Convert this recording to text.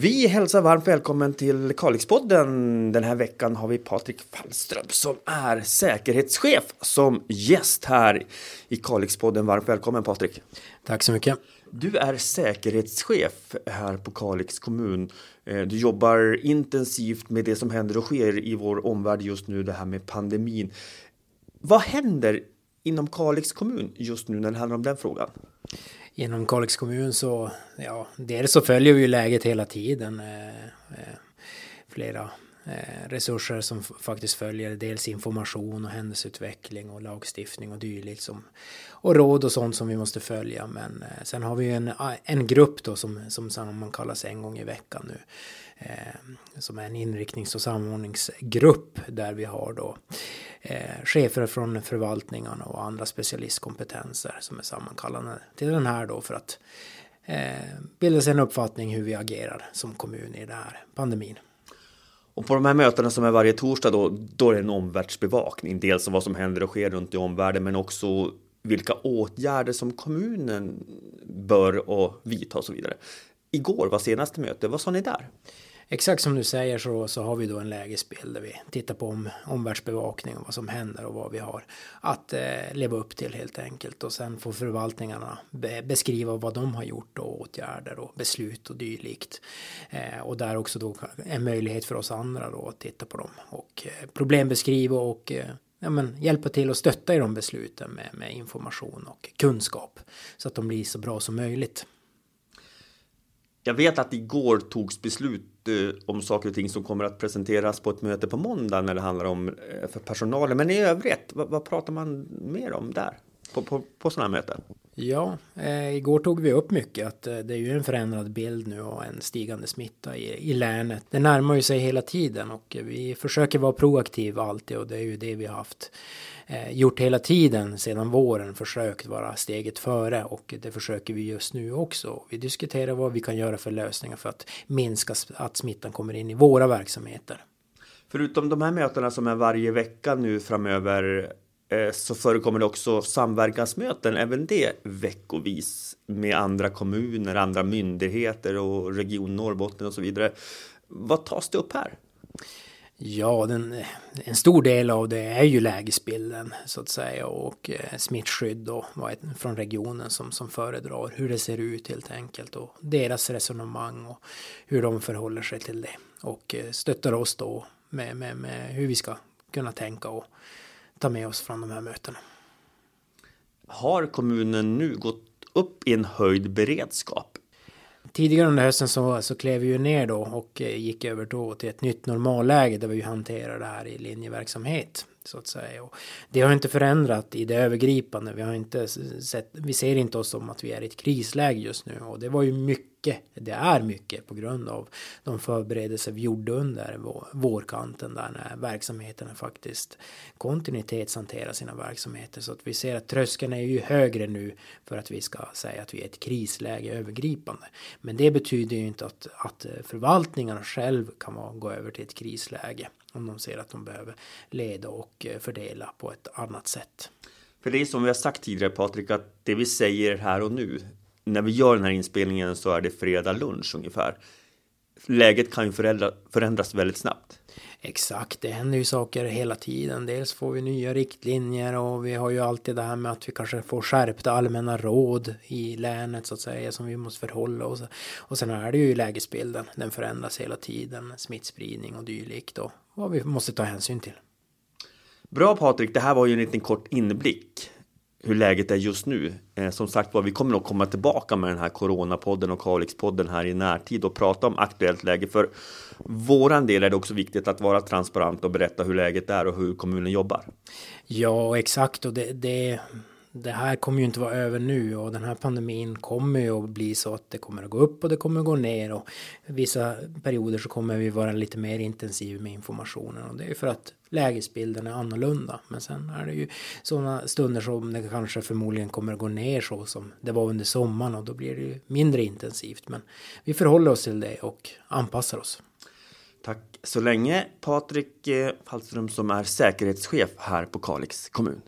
Vi hälsar varmt välkommen till Kalixpodden. Den här veckan har vi Patrik Fallström som är säkerhetschef som gäst här i Kalixpodden. Varmt välkommen Patrik. Tack så mycket. Du är säkerhetschef här på Kalix kommun. Eh, du jobbar intensivt med det som händer och sker i vår omvärld just nu, det här med pandemin. Vad händer inom Kalix kommun just nu när det handlar om den frågan? Inom Kalix kommun så, ja, dels så följer vi ju läget hela tiden. Eh, eh, flera eh, resurser som faktiskt följer dels information och händelseutveckling och lagstiftning och dylikt som och råd och sånt som vi måste följa. Men sen har vi ju en, en grupp då som, som sammankallas en gång i veckan nu. Som är en inriktnings och samordningsgrupp där vi har då eh, chefer från förvaltningarna och andra specialistkompetenser som är sammankallade till den här då för att eh, bilda sig en uppfattning hur vi agerar som kommun i den här pandemin. Och på de här mötena som är varje torsdag då, då är det en omvärldsbevakning. Dels av vad som händer och sker runt i omvärlden, men också vilka åtgärder som kommunen bör och vidta och så vidare. Igår var senaste möte. Vad sa ni där? Exakt som du säger så, så har vi då en lägesbild där vi tittar på om, omvärldsbevakning och vad som händer och vad vi har att eh, leva upp till helt enkelt. Och sen får förvaltningarna be, beskriva vad de har gjort och åtgärder och beslut och dylikt. Eh, och där också då en möjlighet för oss andra då att titta på dem och eh, problembeskriva och eh, ja, men, hjälpa till och stötta i de besluten med, med information och kunskap så att de blir så bra som möjligt. Jag vet att igår togs beslut om saker och ting som kommer att presenteras på ett möte på måndag när det handlar om eh, för personalen. Men i övrigt, vad, vad pratar man mer om där på, på, på sådana här möten? Ja, eh, igår tog vi upp mycket att eh, det är ju en förändrad bild nu och en stigande smitta i, i länet. Det närmar ju sig hela tiden och vi försöker vara proaktiva alltid och det är ju det vi har haft eh, gjort hela tiden sedan våren, försökt vara steget före och det försöker vi just nu också. Vi diskuterar vad vi kan göra för lösningar för att minska att smittan kommer in i våra verksamheter. Förutom de här mötena som är varje vecka nu framöver Eh, så förekommer det också samverkansmöten, även det veckovis med andra kommuner, andra myndigheter och Region Norrbotten och så vidare. Vad tas det upp här? Ja, den, en stor del av det är ju lägesbilden så att säga och eh, smittskydd och från regionen som, som föredrar hur det ser ut helt enkelt och deras resonemang och hur de förhåller sig till det och eh, stöttar oss då med, med, med hur vi ska kunna tänka och ta med oss från de här mötena. Har kommunen nu gått upp i en höjd beredskap? Tidigare under hösten så, så klev vi ju ner då och eh, gick över då till ett nytt normalläge där vi hanterar det här i linjeverksamhet så att säga. Och det har inte förändrat i det övergripande. Vi har inte sett, vi ser inte oss som att vi är i ett krisläge just nu och det var ju mycket mycket, det är mycket på grund av de förberedelser vi gjorde under vårkanten där när verksamheterna faktiskt kontinuitetshanterar sina verksamheter. Så att vi ser att tröskeln är ju högre nu för att vi ska säga att vi är ett krisläge övergripande. Men det betyder ju inte att, att förvaltningarna själv kan gå över till ett krisläge om de ser att de behöver leda och fördela på ett annat sätt. För det är som vi har sagt tidigare Patrik, att det vi säger här och nu, när vi gör den här inspelningen så är det fredag lunch ungefär. Läget kan ju förändra, förändras väldigt snabbt. Exakt, det händer ju saker hela tiden. Dels får vi nya riktlinjer och vi har ju alltid det här med att vi kanske får skärpta allmänna råd i länet så att säga som vi måste förhålla oss. Och sen är det ju lägesbilden, den förändras hela tiden, smittspridning och dylikt och vad vi måste ta hänsyn till. Bra Patrik, det här var ju en liten kort inblick hur läget är just nu. Eh, som sagt var, vi kommer nog komma tillbaka med den här Coronapodden och Kalixpodden här i närtid och prata om aktuellt läge. För våran del är det också viktigt att vara transparent och berätta hur läget är och hur kommunen jobbar. Ja, exakt. Och det, det det här kommer ju inte vara över nu och den här pandemin kommer ju att bli så att det kommer att gå upp och det kommer att gå ner och vissa perioder så kommer vi vara lite mer intensiv med informationen och det är ju för att lägesbilden är annorlunda. Men sen är det ju sådana stunder som det kanske förmodligen kommer att gå ner så som det var under sommaren och då blir det ju mindre intensivt. Men vi förhåller oss till det och anpassar oss. Tack så länge Patrik eh, Fallström som är säkerhetschef här på Kalix kommun.